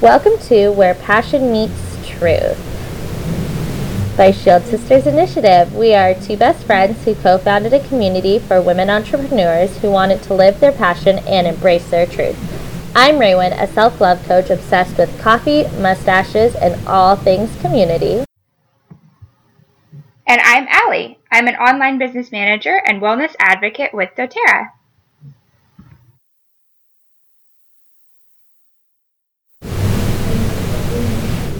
Welcome to Where Passion Meets Truth by Shield Sisters Initiative. We are two best friends who co founded a community for women entrepreneurs who wanted to live their passion and embrace their truth. I'm Raywin, a self love coach obsessed with coffee, mustaches, and all things community. And I'm Allie. I'm an online business manager and wellness advocate with doTERRA.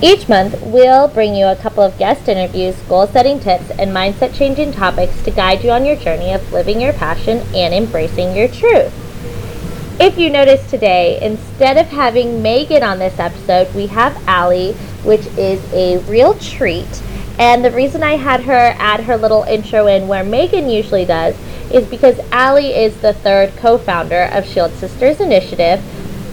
Each month, we'll bring you a couple of guest interviews, goal setting tips, and mindset changing topics to guide you on your journey of living your passion and embracing your truth. If you notice today, instead of having Megan on this episode, we have Allie, which is a real treat. And the reason I had her add her little intro in where Megan usually does is because Allie is the third co founder of Shield Sisters Initiative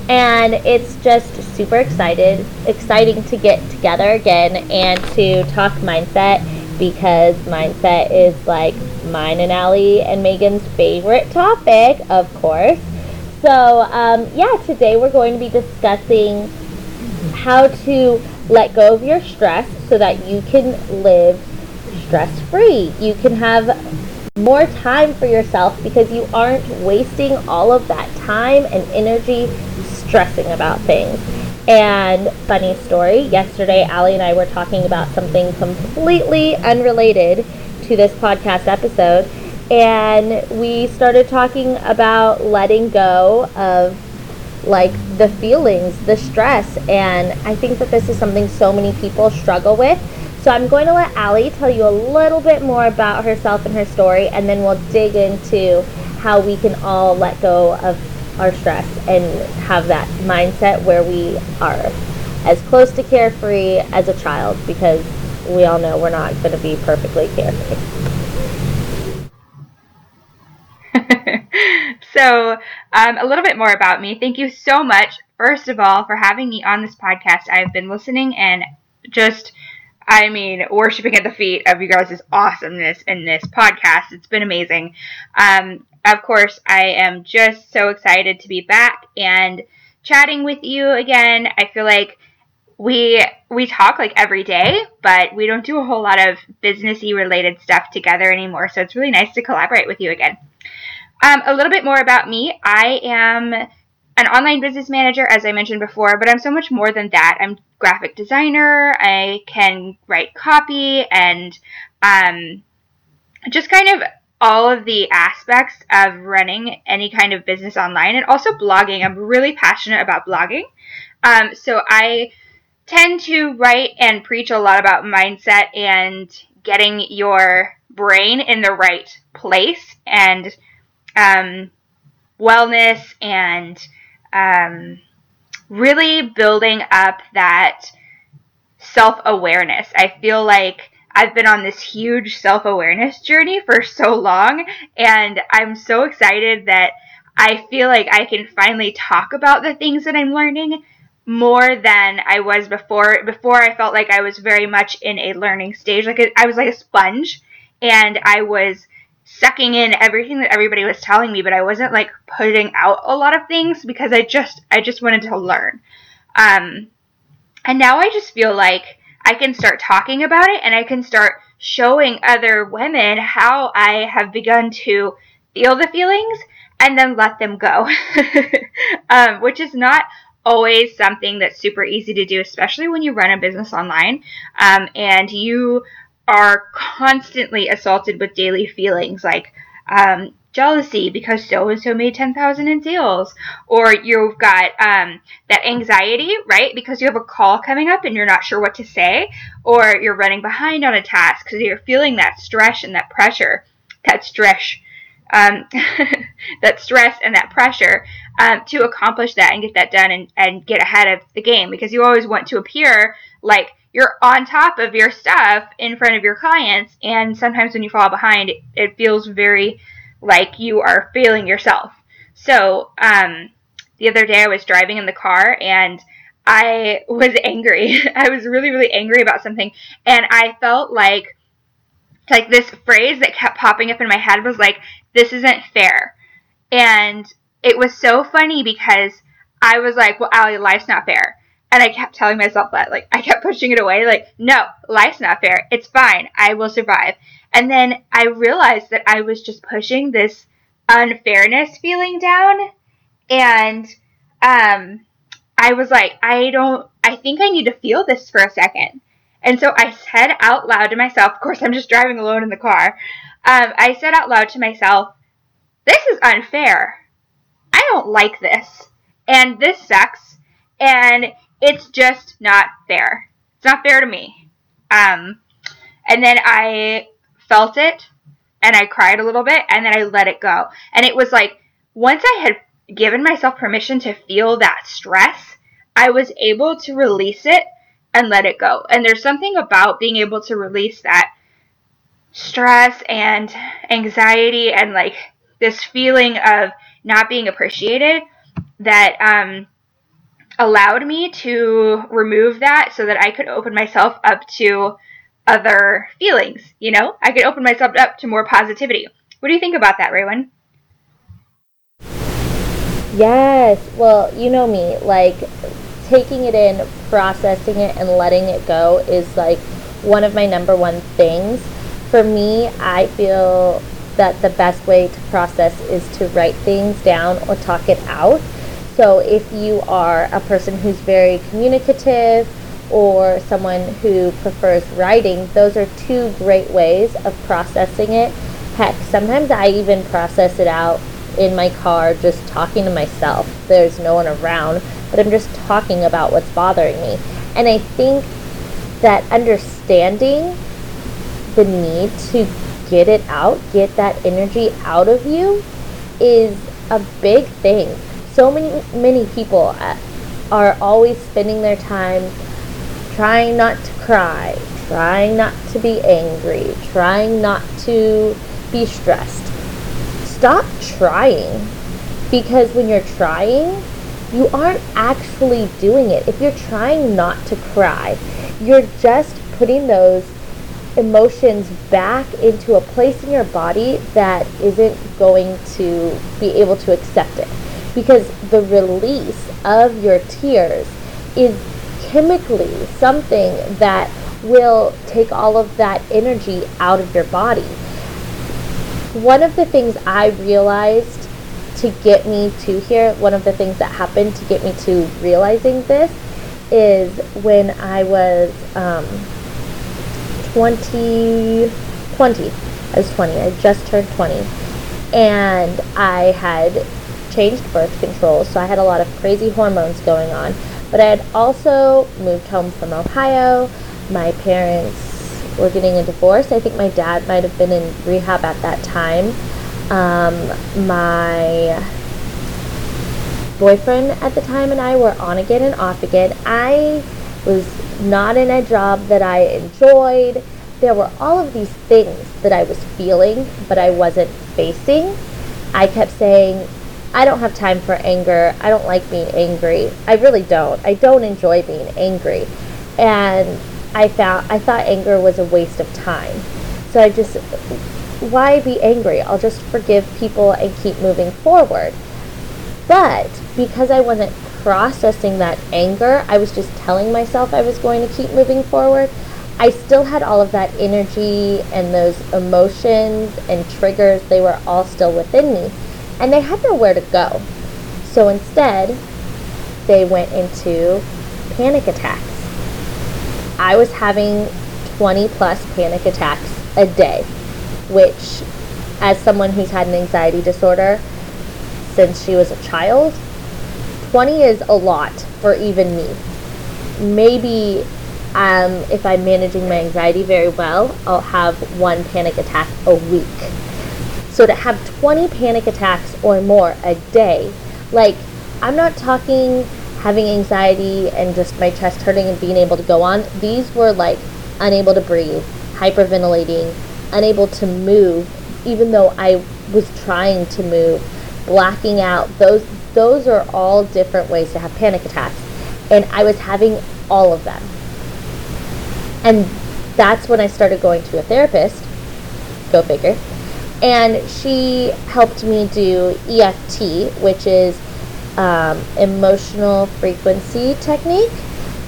and it's just super excited exciting to get together again and to talk mindset because mindset is like mine and Allie and Megan's favorite topic, of course. So, um, yeah, today we're going to be discussing how to let go of your stress so that you can live stress free. You can have more time for yourself because you aren't wasting all of that time and energy stressing about things. And funny story, yesterday Allie and I were talking about something completely unrelated to this podcast episode. And we started talking about letting go of like the feelings, the stress. And I think that this is something so many people struggle with. So I'm going to let Allie tell you a little bit more about herself and her story, and then we'll dig into how we can all let go of our stress and have that mindset where we are as close to carefree as a child because we all know we're not going to be perfectly carefree. so, um, a little bit more about me. Thank you so much, first of all, for having me on this podcast. I've been listening and just, I mean, worshiping at the feet of you guys' awesomeness in this podcast. It's been amazing. Um, of course, I am just so excited to be back and chatting with you again. I feel like we we talk like every day, but we don't do a whole lot of businessy related stuff together anymore. So it's really nice to collaborate with you again. Um, a little bit more about me. I am an online business manager, as I mentioned before, but I'm so much more than that. I'm graphic designer. I can write copy and um, just kind of all of the aspects of running any kind of business online and also blogging. I'm really passionate about blogging. Um, so I tend to write and preach a lot about mindset and getting your brain in the right place and um, wellness and um, really building up that self awareness. I feel like I've been on this huge self awareness journey for so long, and I'm so excited that I feel like I can finally talk about the things that I'm learning more than I was before. Before, I felt like I was very much in a learning stage, like I was like a sponge, and I was sucking in everything that everybody was telling me, but I wasn't like putting out a lot of things because I just I just wanted to learn. Um, and now I just feel like I can start talking about it and I can start showing other women how I have begun to feel the feelings and then let them go, um, which is not always something that's super easy to do, especially when you run a business online um, and you are constantly assaulted with daily feelings like um, jealousy because so and so made 10,000 in sales or you've got um, that anxiety right because you have a call coming up and you're not sure what to say or you're running behind on a task because you're feeling that stress and that pressure that stress um, that stress and that pressure um, to accomplish that and get that done and, and get ahead of the game because you always want to appear like you're on top of your stuff in front of your clients and sometimes when you fall behind it, feels very like you are failing yourself. So, um, the other day I was driving in the car and I was angry. I was really, really angry about something. And I felt like, like this phrase that kept popping up in my head was like, this isn't fair. And it was so funny because I was like, well, Allie, life's not fair. And I kept telling myself that, like, I kept pushing it away, like, no, life's not fair. It's fine. I will survive. And then I realized that I was just pushing this unfairness feeling down. And um, I was like, I don't, I think I need to feel this for a second. And so I said out loud to myself, of course, I'm just driving alone in the car. Um, I said out loud to myself, this is unfair. I don't like this. And this sucks. And it's just not fair. It's not fair to me. Um, and then I felt it and I cried a little bit and then I let it go. And it was like once I had given myself permission to feel that stress, I was able to release it and let it go. And there's something about being able to release that stress and anxiety and like this feeling of not being appreciated that um, allowed me to remove that so that I could open myself up to other feelings, you know? I could open myself up to more positivity. What do you think about that, Raywin? Yes. Well, you know me, like taking it in, processing it and letting it go is like one of my number one things. For me, I feel that the best way to process is to write things down or talk it out. So if you are a person who's very communicative or someone who prefers writing, those are two great ways of processing it. Heck, sometimes I even process it out in my car just talking to myself. There's no one around, but I'm just talking about what's bothering me. And I think that understanding the need to get it out, get that energy out of you is a big thing. So many many people uh, are always spending their time trying not to cry, trying not to be angry, trying not to be stressed. Stop trying because when you're trying, you aren't actually doing it. If you're trying not to cry, you're just putting those emotions back into a place in your body that isn't going to be able to accept it. Because the release of your tears is chemically something that will take all of that energy out of your body. One of the things I realized to get me to here, one of the things that happened to get me to realizing this is when I was um, 20, 20. I was 20. I just turned 20. And I had changed birth control, so I had a lot of crazy hormones going on. But I had also moved home from Ohio. My parents were getting a divorce. I think my dad might have been in rehab at that time. Um, my boyfriend at the time and I were on again and off again. I was not in a job that I enjoyed. There were all of these things that I was feeling, but I wasn't facing. I kept saying, I don't have time for anger. I don't like being angry. I really don't. I don't enjoy being angry. And I found I thought anger was a waste of time. So I just why be angry? I'll just forgive people and keep moving forward. But because I wasn't processing that anger, I was just telling myself I was going to keep moving forward. I still had all of that energy and those emotions and triggers, they were all still within me and they had nowhere to go. So instead, they went into panic attacks. I was having 20 plus panic attacks a day, which, as someone who's had an anxiety disorder since she was a child, 20 is a lot for even me. Maybe um, if I'm managing my anxiety very well, I'll have one panic attack a week so to have 20 panic attacks or more a day, like I'm not talking having anxiety and just my chest hurting and being able to go on. These were like unable to breathe, hyperventilating, unable to move, even though I was trying to move, blacking out. Those those are all different ways to have panic attacks. And I was having all of them. And that's when I started going to a therapist. Go figure and she helped me do EFT, which is um, emotional frequency technique,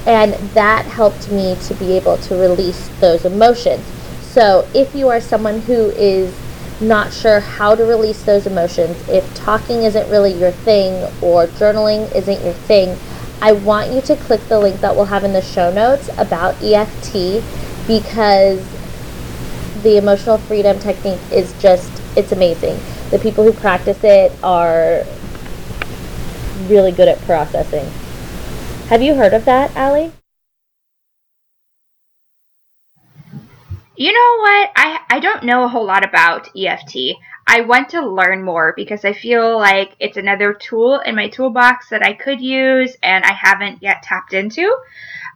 And that helped me to be able to release those emotions. So if you are someone who is not sure how to release those emotions, if talking isn't really your thing or journaling isn't your thing, I want you to click the link that we'll have in the show notes about EFT because the emotional freedom technique is just, it's amazing. The people who practice it are really good at processing. Have you heard of that, Allie? You know what? I, I don't know a whole lot about EFT. I want to learn more because I feel like it's another tool in my toolbox that I could use and I haven't yet tapped into.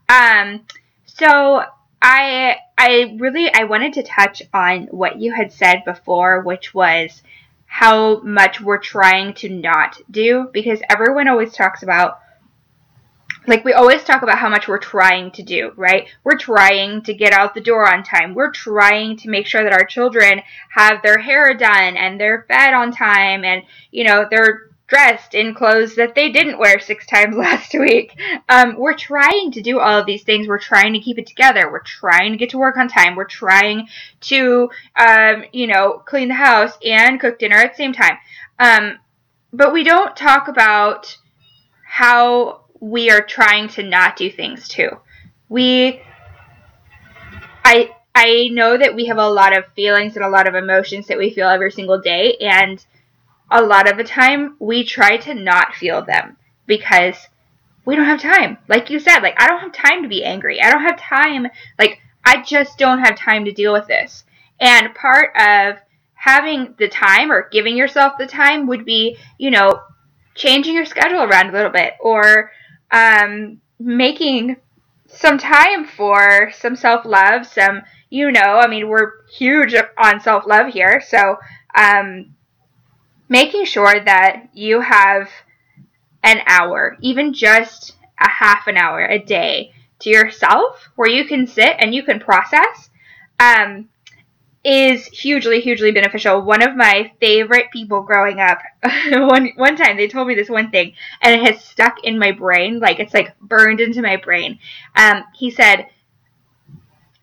Um, so I I really I wanted to touch on what you had said before, which was how much we're trying to not do because everyone always talks about like we always talk about how much we're trying to do, right? We're trying to get out the door on time. We're trying to make sure that our children have their hair done and they're fed on time and, you know, they're dressed in clothes that they didn't wear six times last week. Um, we're trying to do all of these things. We're trying to keep it together. We're trying to get to work on time. We're trying to, um, you know, clean the house and cook dinner at the same time. Um, but we don't talk about how we are trying to not do things too. We I I know that we have a lot of feelings and a lot of emotions that we feel every single day and a lot of the time we try to not feel them because we don't have time. Like you said, like I don't have time to be angry. I don't have time like I just don't have time to deal with this. And part of having the time or giving yourself the time would be, you know, changing your schedule around a little bit or um, making some time for some self love, some, you know, I mean, we're huge on self love here. So, um, making sure that you have an hour, even just a half an hour a day to yourself where you can sit and you can process. Um, is hugely, hugely beneficial. One of my favorite people growing up, one one time they told me this one thing, and it has stuck in my brain, like it's like burned into my brain. Um, he said,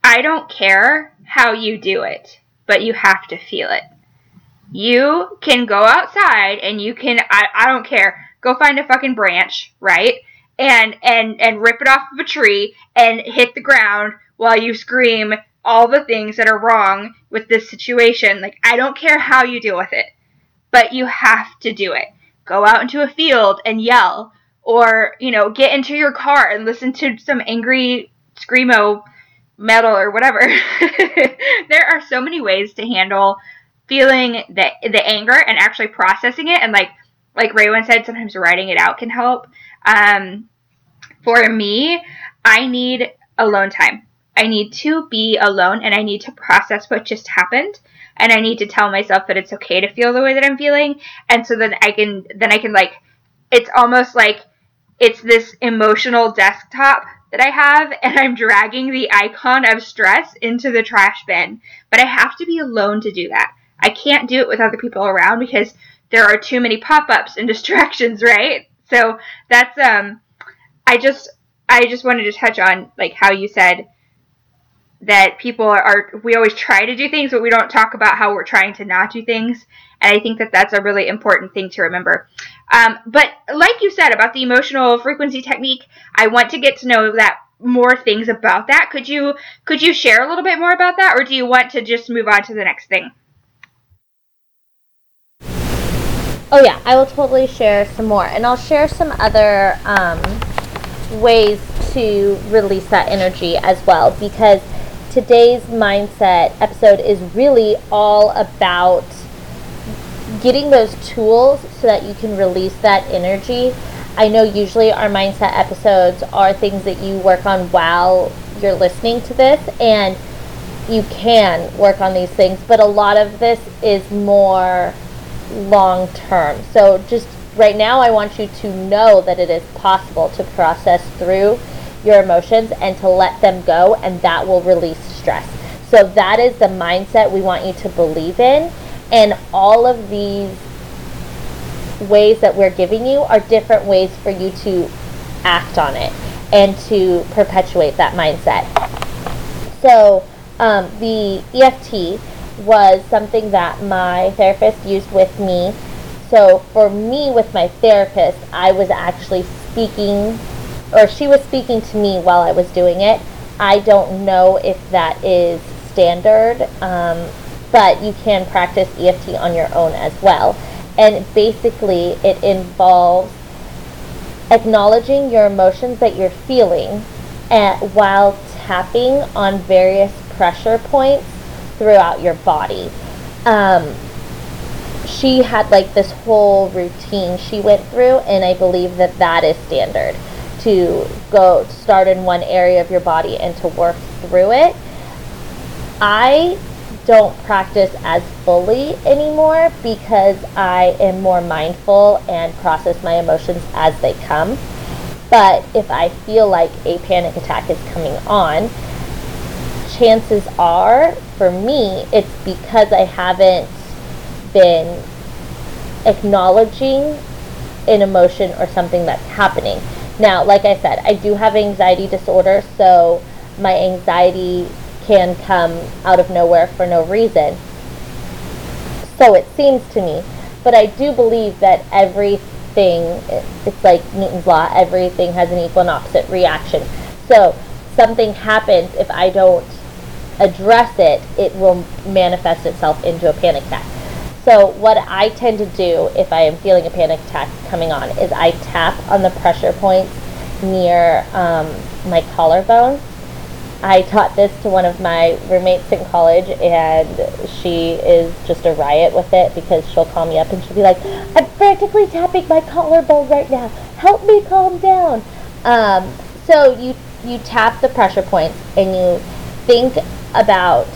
"I don't care how you do it, but you have to feel it. You can go outside and you can, I, I don't care, go find a fucking branch, right?" And, and and rip it off of a tree and hit the ground while you scream all the things that are wrong with this situation. Like, I don't care how you deal with it, but you have to do it. Go out into a field and yell, or, you know, get into your car and listen to some angry screamo metal or whatever. there are so many ways to handle feeling the the anger and actually processing it and like like Raywin said sometimes writing it out can help. Um, for me, I need alone time. I need to be alone and I need to process what just happened and I need to tell myself that it's okay to feel the way that I'm feeling and so then I can then I can like it's almost like it's this emotional desktop that I have and I'm dragging the icon of stress into the trash bin but I have to be alone to do that. I can't do it with other people around because there are too many pop-ups and distractions, right? So that's um I just I just wanted to touch on like how you said that people are, we always try to do things but we don't talk about how we're trying to not do things. And i think that that's a really important thing to remember. Um, but like you said about the emotional frequency technique i want to get to know that more things about that. Could you could you share a little bit more about that or do you want to just move on to the next thing oh yeah i will totally share some more and i'll share some other um, ways to release that energy as well because today's mindset episode is really all about getting those tools so that you can release that energy. I know usually our mindset episodes are things that you work on while you're listening to this, and you can work on these things, but a lot of this is more long term. So, just right now, I want you to know that it is possible to process through your emotions and to let them go, and that will release stress. So that is the mindset we want you to believe in. And all of these ways that we're giving you are different ways for you to act on it. and to perpetuate that mindset. So, um, the EFT was something that my therapist used with me. So, for me, with my therapist, I was actually speaking, or she was speaking to me while I was doing it. I don't know if that is standard, um, but you can practice EFT on your own as well. And basically, it involves acknowledging your emotions that you're feeling and while tapping on various pressure points throughout your body. Um, she had like this whole routine she went through, and I believe that that is standard to go start in one area of your body and to work through it. I don't practice as fully anymore because I am more mindful and process my emotions as they come. But if I feel like a panic attack is coming on, chances are for me it's because I haven't been acknowledging an emotion or something that's happening. Now, like I said, I do have anxiety disorder, so my anxiety can come out of nowhere for no reason. So it seems to me. But I do believe that everything, it's like Newton's law, everything has an equal and opposite reaction. So something happens, if I don't address it, it will manifest itself into a panic attack. So what I tend to do if I am feeling a panic attack coming on is I tap on the pressure points near um, my collarbone I taught this to one of my roommates in college, and she is just a riot with it because she'll call me up and she'll be like, I'm frantically tapping my collarbone right now. Help me calm down. Um, so you, you tap the pressure points and you think about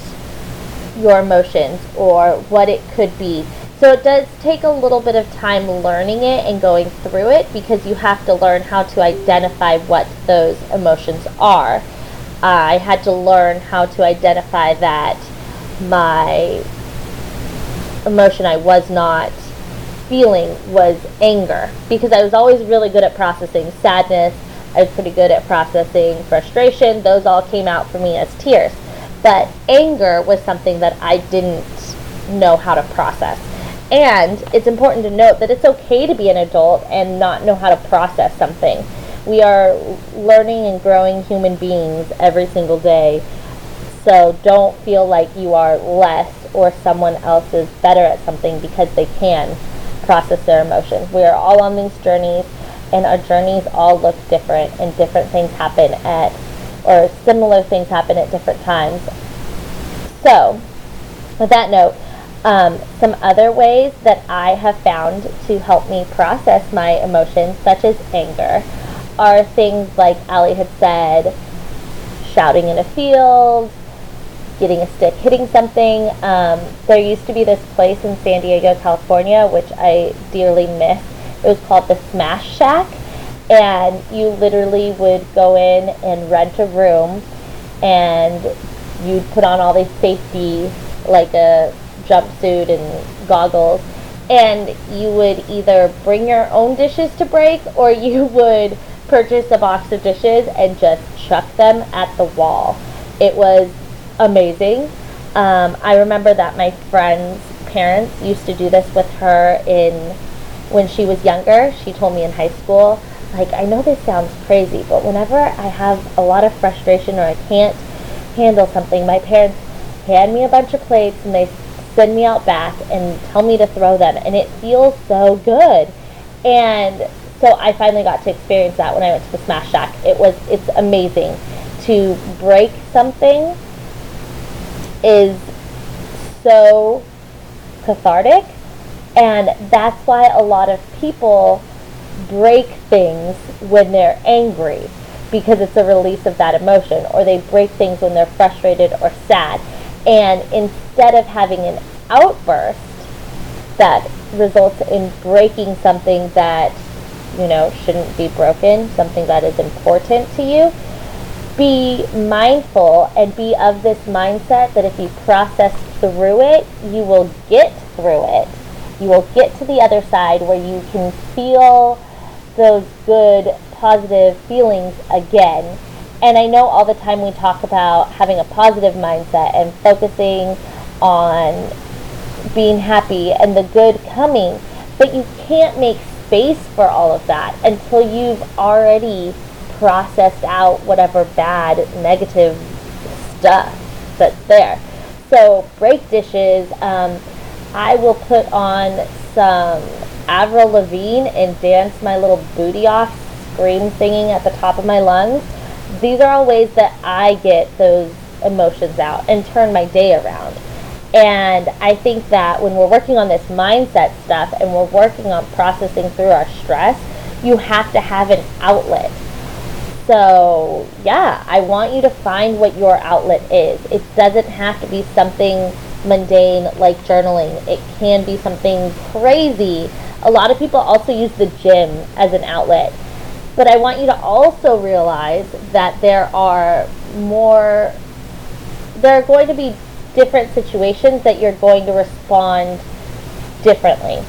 your emotions or what it could be. So it does take a little bit of time learning it and going through it because you have to learn how to identify what those emotions are. I had to learn how to identify that my emotion I was not feeling was anger because I was always really good at processing sadness. I was pretty good at processing frustration. Those all came out for me as tears. But anger was something that I didn't know how to process. And it's important to note that it's okay to be an adult and not know how to process something we are learning and growing human beings every single day. So don't feel like you are less or someone else is better at something because they can process their emotions. We are all on these journeys and our journeys all look different and different things happen at or similar things happen at different times. So, with that note, um, some other ways that I have found to help me process my emotions, such as anger, are things like Allie had said, shouting in a field, getting a stick, hitting something. Um, there used to be this place in San Diego, California, which I dearly miss. It was called the Smash Shack, and you literally would go in and rent a room, and you'd put on all these safety, like a jumpsuit and goggles, and you would either bring your own dishes to break, or you would purchase a box of dishes and just chuck them at the wall. It was amazing. Um, I remember that my friend's parents used to do this with her in when she was younger. She told me in high school, like, I know this sounds crazy, but whenever I have a lot of frustration or I can't handle something, my parents hand me a bunch of plates and they send me out back and tell me to throw them, and it feels so good. And so I finally got to experience that when I went to the Smash Shack. It was it's amazing to break something is so cathartic and that's why a lot of people break things when they're angry because it's a release of that emotion or they break things when they're frustrated or sad and instead of having an outburst that results in breaking something that you know, shouldn't be broken, something that is important to you, be mindful and be of this mindset that if you process through it, you will get through it. You will get to the other side where you can feel those good positive feelings again. And I know all the time we talk about having a positive mindset and focusing on being happy and the good coming, but you can't make space for all of that until you've already processed out whatever bad, negative stuff that's there. So, break dishes. Um, I will put on some Avril Lavigne and dance my little booty off, scream singing at the top of my lungs. These are all ways that I get those emotions out and turn my day around. And I think that when we're working on this mindset stuff and we're working on processing through our stress, you have to have an outlet. So, yeah, I want you to find what your outlet is. It doesn't have to be something mundane like journaling, it can be something crazy. A lot of people also use the gym as an outlet. But I want you to also realize that there are more, there are going to be different situations that you're going to respond differently.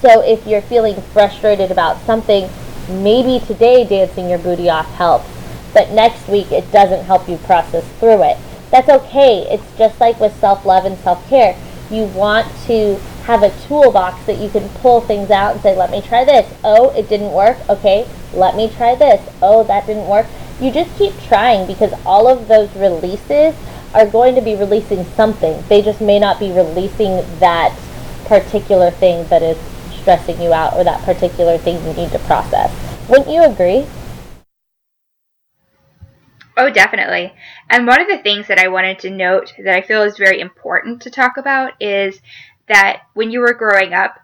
So if you're feeling frustrated about something, maybe today dancing your booty off helps, but next week it doesn't help you process through it. That's okay. It's just like with self love and self care. You want to have a toolbox that you can pull things out and say, let me try this. Oh, it didn't work. Okay, let me try this. Oh, that didn't work. You just keep trying because all of those releases are going to be releasing something. They just may not be releasing that particular thing that is stressing you out or that particular thing you need to process. Wouldn't you agree? Oh, definitely. And one of the things that I wanted to note that I feel is very important to talk about is that when you were growing up,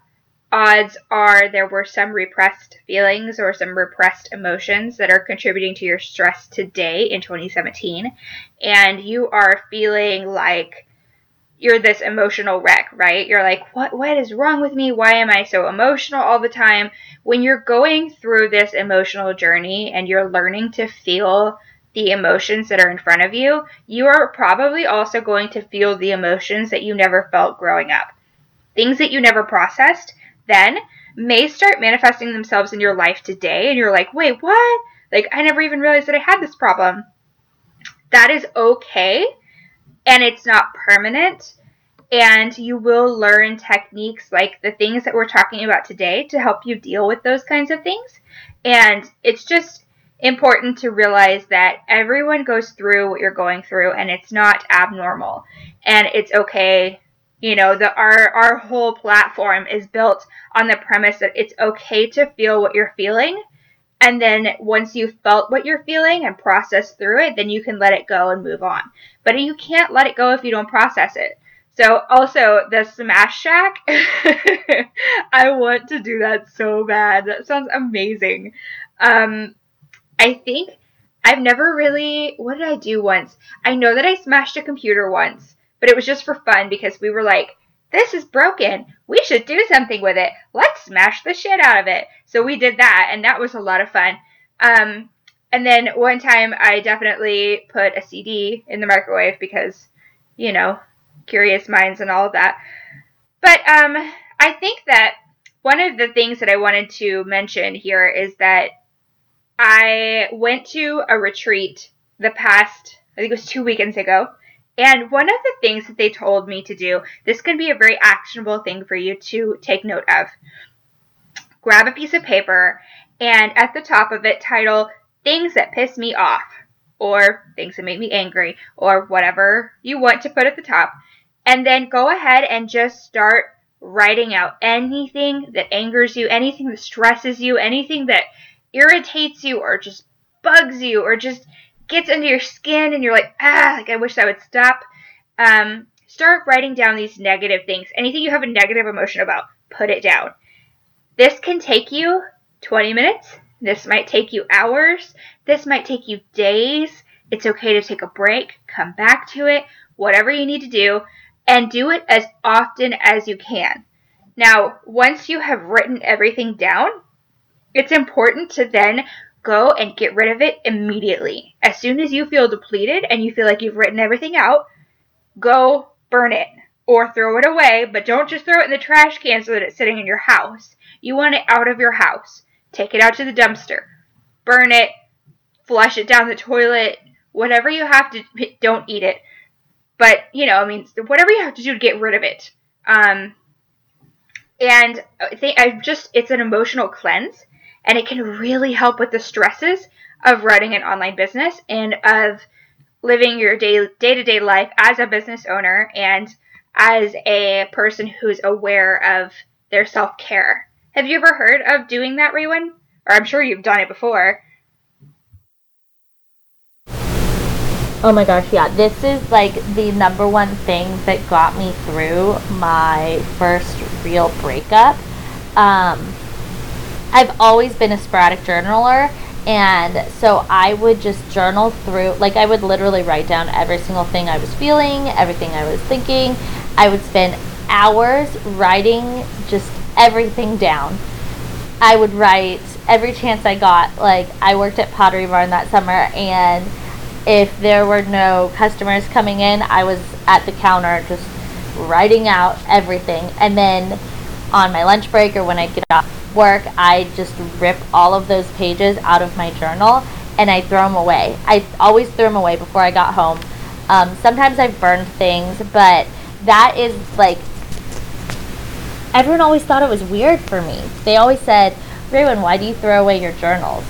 odds are there were some repressed feelings or some repressed emotions that are contributing to your stress today in 2017 and you are feeling like you're this emotional wreck, right? You're like, what what is wrong with me? Why am I so emotional all the time? When you're going through this emotional journey and you're learning to feel the emotions that are in front of you, you are probably also going to feel the emotions that you never felt growing up. Things that you never processed then may start manifesting themselves in your life today, and you're like, wait, what? Like, I never even realized that I had this problem. That is okay, and it's not permanent. And you will learn techniques like the things that we're talking about today to help you deal with those kinds of things. And it's just important to realize that everyone goes through what you're going through and it's not abnormal. And it's okay you know the our our whole platform is built on the premise that it's okay to feel what you're feeling. And then once you've felt what you're feeling and processed through it then you can let it go and move on. But you can't let it go if you don't process it. So also the smash shack i want to do that so bad. That sounds amazing. Um i think i've never really what did i do once i know that i smashed a computer once but it was just for fun because we were like, this is broken. We should do something with it. Let's smash the shit out of it. So we did that, and that was a lot of fun. Um, and then one time I definitely put a CD in the microwave because, you know, curious minds and all of that. But um, I think that one of the things that I wanted to mention here is that I went to a retreat the past, I think it was two weekends ago. And one of the things that they told me to do, this can be a very actionable thing for you to take note of. Grab a piece of paper and at the top of it title things that piss me off or things that make me angry or whatever you want to put at the top. And then go ahead and just start writing out anything that angers you, anything that stresses you, anything that irritates you or just bugs you or just gets under your skin and you're like, ah, like I wish that would stop. Um, start writing down these negative things. Anything you have a negative emotion about, put it down. This can take you 20 minutes. This might take you hours. This might take you days. It's okay to take a break, come back to it, whatever you need to do, and do it as often as you can. Now, once you have written everything down, it's important to then go and get rid of it immediately. As soon as you feel depleted and you feel like you've written everything out, go burn it or throw it away, but don't just throw it in the trash can so that it's sitting in your house. You want it out of your house. Take it out to the dumpster. burn it, flush it down the toilet, whatever you have to, don't eat it. But, you know, I mean, whatever you have to do to get rid of it. Um, and I think I just, it's an emotional cleanse and it can really help with the stresses of running an online business and of living your day to day life as a business owner and as a person who's aware of their self care. Have you ever heard of doing that, Raywin? Or I'm sure you've done it before. Oh my gosh, yeah. This is like the number one thing that got me through my first real breakup. Um, I've always been a sporadic journaler, and so I would just journal through, like, I would literally write down every single thing I was feeling, everything I was thinking. I would spend hours writing just everything down. I would write every chance I got. Like, I worked at Pottery Barn that summer, and if there were no customers coming in, I was at the counter just writing out everything. And then on my lunch break or when I get off work, I just rip all of those pages out of my journal and I throw them away. I always threw them away before I got home. Um, sometimes I've burned things, but that is like everyone always thought it was weird for me. They always said, Raywin, why do you throw away your journals?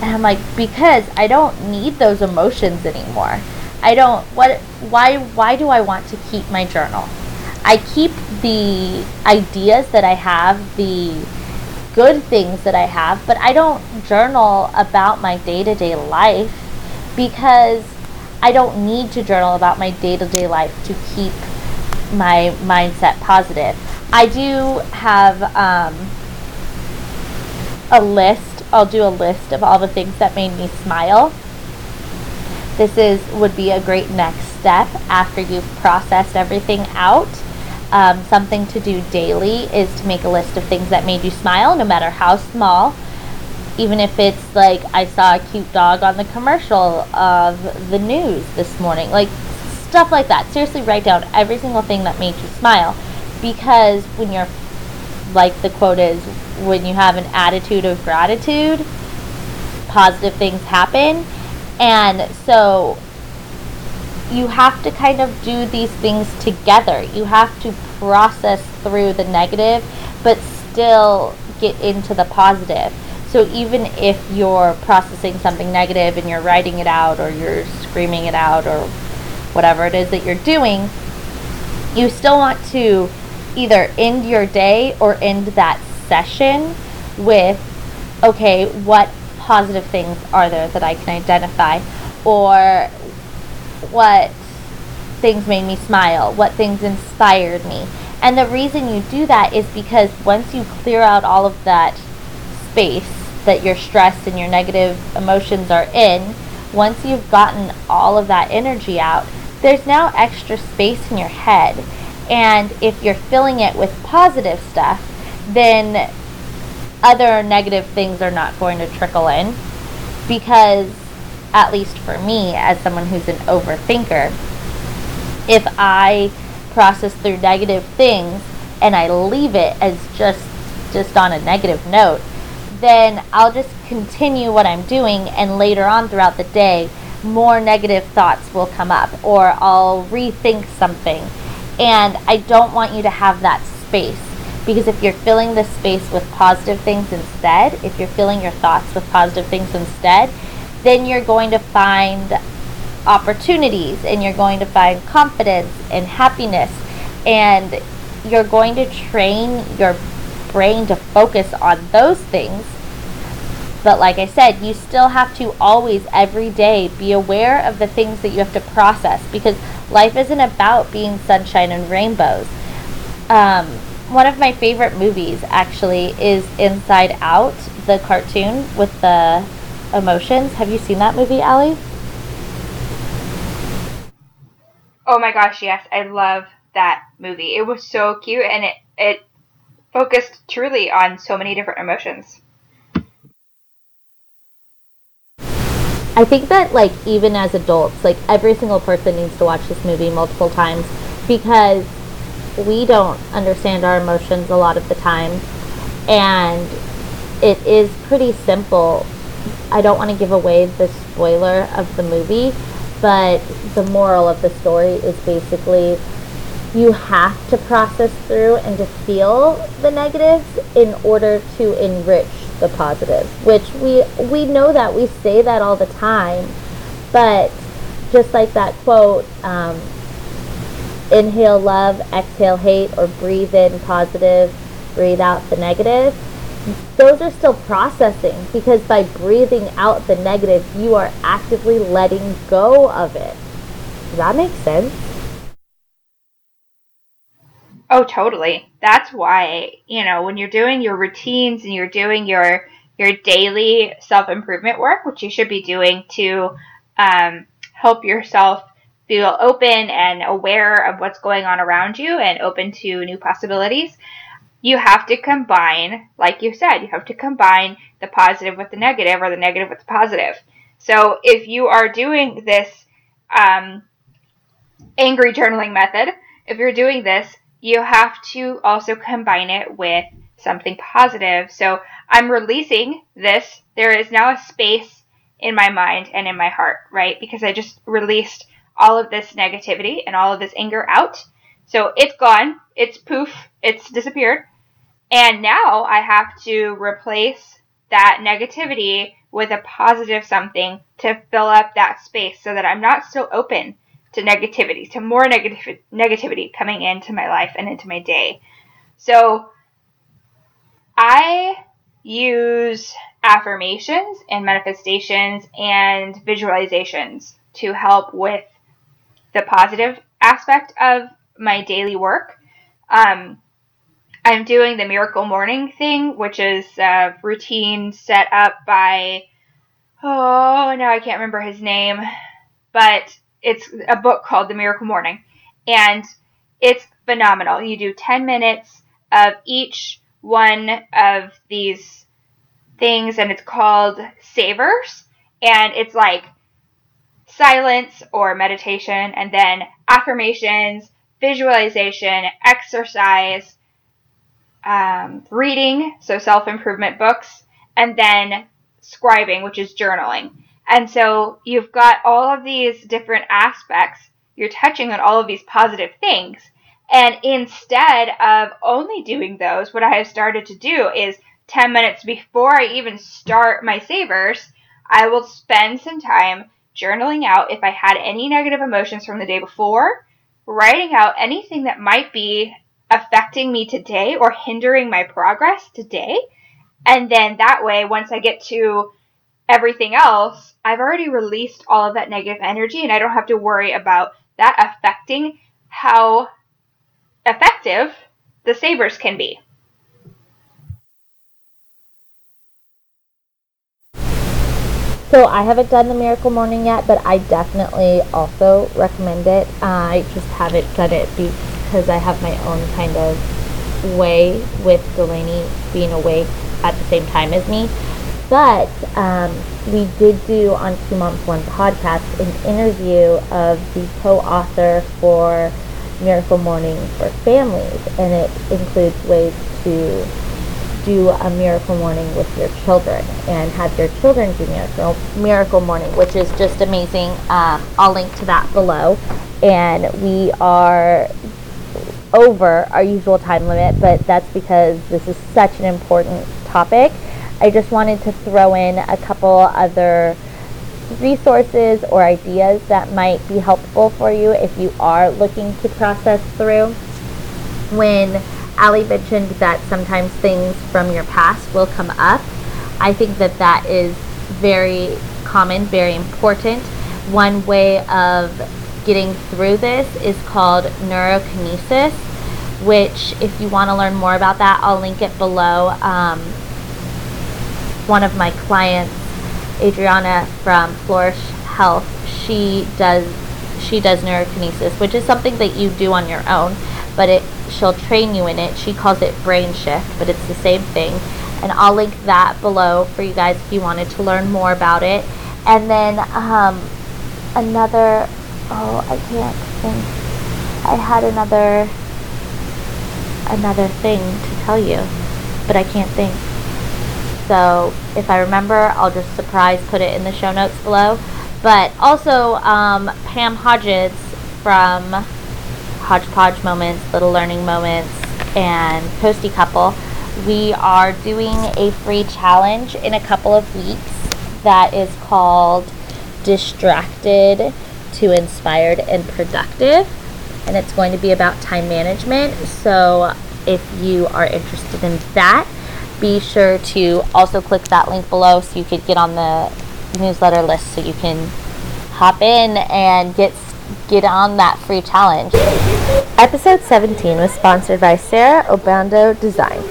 And I'm like, because I don't need those emotions anymore. I don't what why why do I want to keep my journal? I keep the ideas that I have, the good things that I have, but I don't journal about my day-to-day life because I don't need to journal about my day-to-day life to keep my mindset positive. I do have um, a list I'll do a list of all the things that made me smile. This is would be a great next step after you've processed everything out. Um, something to do daily is to make a list of things that made you smile, no matter how small. Even if it's like I saw a cute dog on the commercial of the news this morning, like stuff like that. Seriously, write down every single thing that made you smile because when you're like the quote is, when you have an attitude of gratitude, positive things happen. And so you have to kind of do these things together. You have to process through the negative, but still get into the positive. So even if you're processing something negative and you're writing it out or you're screaming it out or whatever it is that you're doing, you still want to either end your day or end that session with, okay, what positive things are there that I can identify? Or what things made me smile? What things inspired me? And the reason you do that is because once you clear out all of that space that your stress and your negative emotions are in, once you've gotten all of that energy out, there's now extra space in your head and if you're filling it with positive stuff, then other negative things are not going to trickle in. Because, at least for me, as someone who's an overthinker, if I process through negative things and I leave it as just just on a negative note, then I'll just continue what I'm doing and later on throughout the day more negative thoughts will come up or I'll rethink something. And I don't want you to have that space because if you're filling the space with positive things instead, if you're filling your thoughts with positive things instead, then you're going to find opportunities and you're going to find confidence and happiness and you're going to train your brain to focus on those things. But like I said, you still have to always, every day, be aware of the things that you have to process because life isn't about being sunshine and rainbows. Um, one of my favorite movies actually is Inside Out, the cartoon with the emotions. Have you seen that movie, Allie? Oh my gosh, yes, I love that movie. It was so cute and it it focused truly on so many different emotions. I think that like even as adults, like every single person needs to watch this movie multiple times because we don't understand our emotions a lot of the time and it is pretty simple I don't want to give away the spoiler of the movie, but the moral of the story is basically you have to process through and to feel the negatives in order to enrich the positive, which we we know that we say that all the time but just like that quote um, inhale love exhale hate or breathe in positive breathe out the negative those are still processing because by breathing out the negative you are actively letting go of it does that make sense Oh, totally. That's why, you know, when you're doing your routines and you're doing your your daily self-improvement work, which you should be doing to um, help yourself feel open and aware of what's going on around you and open to new possibilities, you have to combine, like you said, you have to combine the positive with the negative or the negative with the positive. So if you are doing this um, angry journaling method, if you're doing this you have to also combine it with something positive. So I'm releasing this. There is now a space in my mind and in my heart, right? Because I just released all of this negativity and all of this anger out. So it's gone. It's poof. It's disappeared. And now I have to replace that negativity with a positive something to fill up that space so that I'm not so open to negativity, to more negative negativity coming into my life and into my day. So I use affirmations and manifestations and visualizations to help with the positive aspect of my daily work. Um, I'm doing the miracle morning thing, which is a routine set up by, oh, now I can't remember his name, but it's a book called The Miracle Morning, and it's phenomenal. You do 10 minutes of each one of these things, and it's called Savers, and it's like silence or meditation, and then affirmations, visualization, exercise, um, reading, so self improvement books, and then scribing, which is journaling. And so you've got all of these different aspects. You're touching on all of these positive things. And instead of only doing those, what I have started to do is 10 minutes before I even start my savers, I will spend some time journaling out if I had any negative emotions from the day before, writing out anything that might be affecting me today or hindering my progress today. And then that way, once I get to everything else, I've already released all of that negative energy and I don't have to worry about that affecting how effective the savers can be. So I haven't done the Miracle Morning yet, but I definitely also recommend it. I just haven't done it because I have my own kind of way with Delaney being awake at the same time as me. But um, we did do on Two Moms One podcast an interview of the co-author for Miracle Morning for Families, and it includes ways to do a miracle morning with your children and have your children do miracle miracle morning, which is just amazing. Um, I'll link to that below. And we are over our usual time limit, but that's because this is such an important topic I just wanted to throw in a couple other resources or ideas that might be helpful for you if you are looking to process through. When Allie mentioned that sometimes things from your past will come up, I think that that is very common, very important. One way of getting through this is called neurokinesis, which, if you want to learn more about that, I'll link it below. Um, one of my clients, Adriana from Flourish Health, she does she does neurokinesis, which is something that you do on your own, but it she'll train you in it. She calls it brain shift, but it's the same thing. And I'll link that below for you guys if you wanted to learn more about it. And then um, another oh I can't think. I had another another thing to tell you, but I can't think. So if I remember, I'll just surprise put it in the show notes below. But also, um, Pam Hodges from Hodgepodge Moments, Little Learning Moments, and Posty Couple, we are doing a free challenge in a couple of weeks that is called Distracted to Inspired and Productive. And it's going to be about time management. So if you are interested in that, be sure to also click that link below so you could get on the newsletter list so you can hop in and get get on that free challenge. Episode 17 was sponsored by Sarah Obando Design.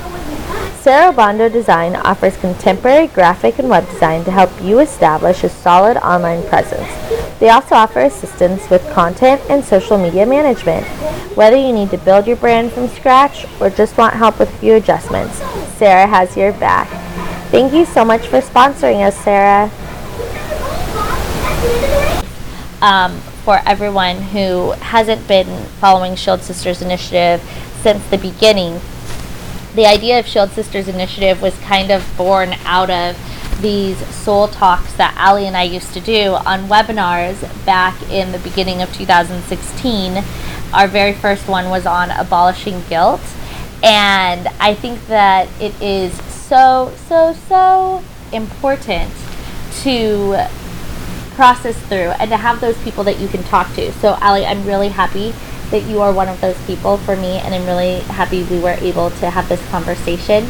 Sarah Obando Design offers contemporary graphic and web design to help you establish a solid online presence. They also offer assistance with content and social media management. Whether you need to build your brand from scratch or just want help with a few adjustments, Sarah has your back. Thank you so much for sponsoring us, Sarah. Um, for everyone who hasn't been following Shield Sisters Initiative since the beginning, the idea of Shield Sisters Initiative was kind of born out of these soul talks that Allie and I used to do on webinars back in the beginning of 2016. Our very first one was on abolishing guilt. And I think that it is so, so, so important to process through and to have those people that you can talk to. So, Allie, I'm really happy that you are one of those people for me, and I'm really happy we were able to have this conversation.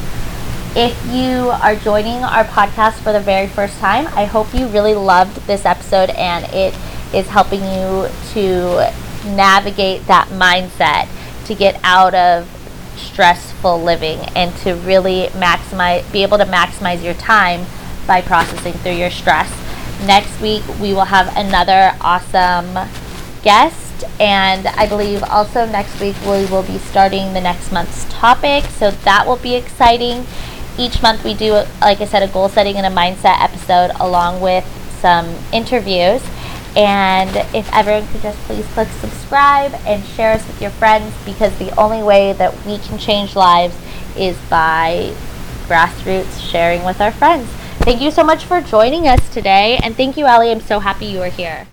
If you are joining our podcast for the very first time, I hope you really loved this episode and it is helping you to navigate that mindset to get out of stressful living and to really maximize be able to maximize your time by processing through your stress. Next week we will have another awesome guest and I believe also next week we will be starting the next month's topic so that will be exciting each month we do, like I said, a goal setting and a mindset episode along with some interviews. And if everyone could just please click subscribe and share us with your friends because the only way that we can change lives is by grassroots sharing with our friends. Thank you so much for joining us today. And thank you, Allie. I'm so happy you were here.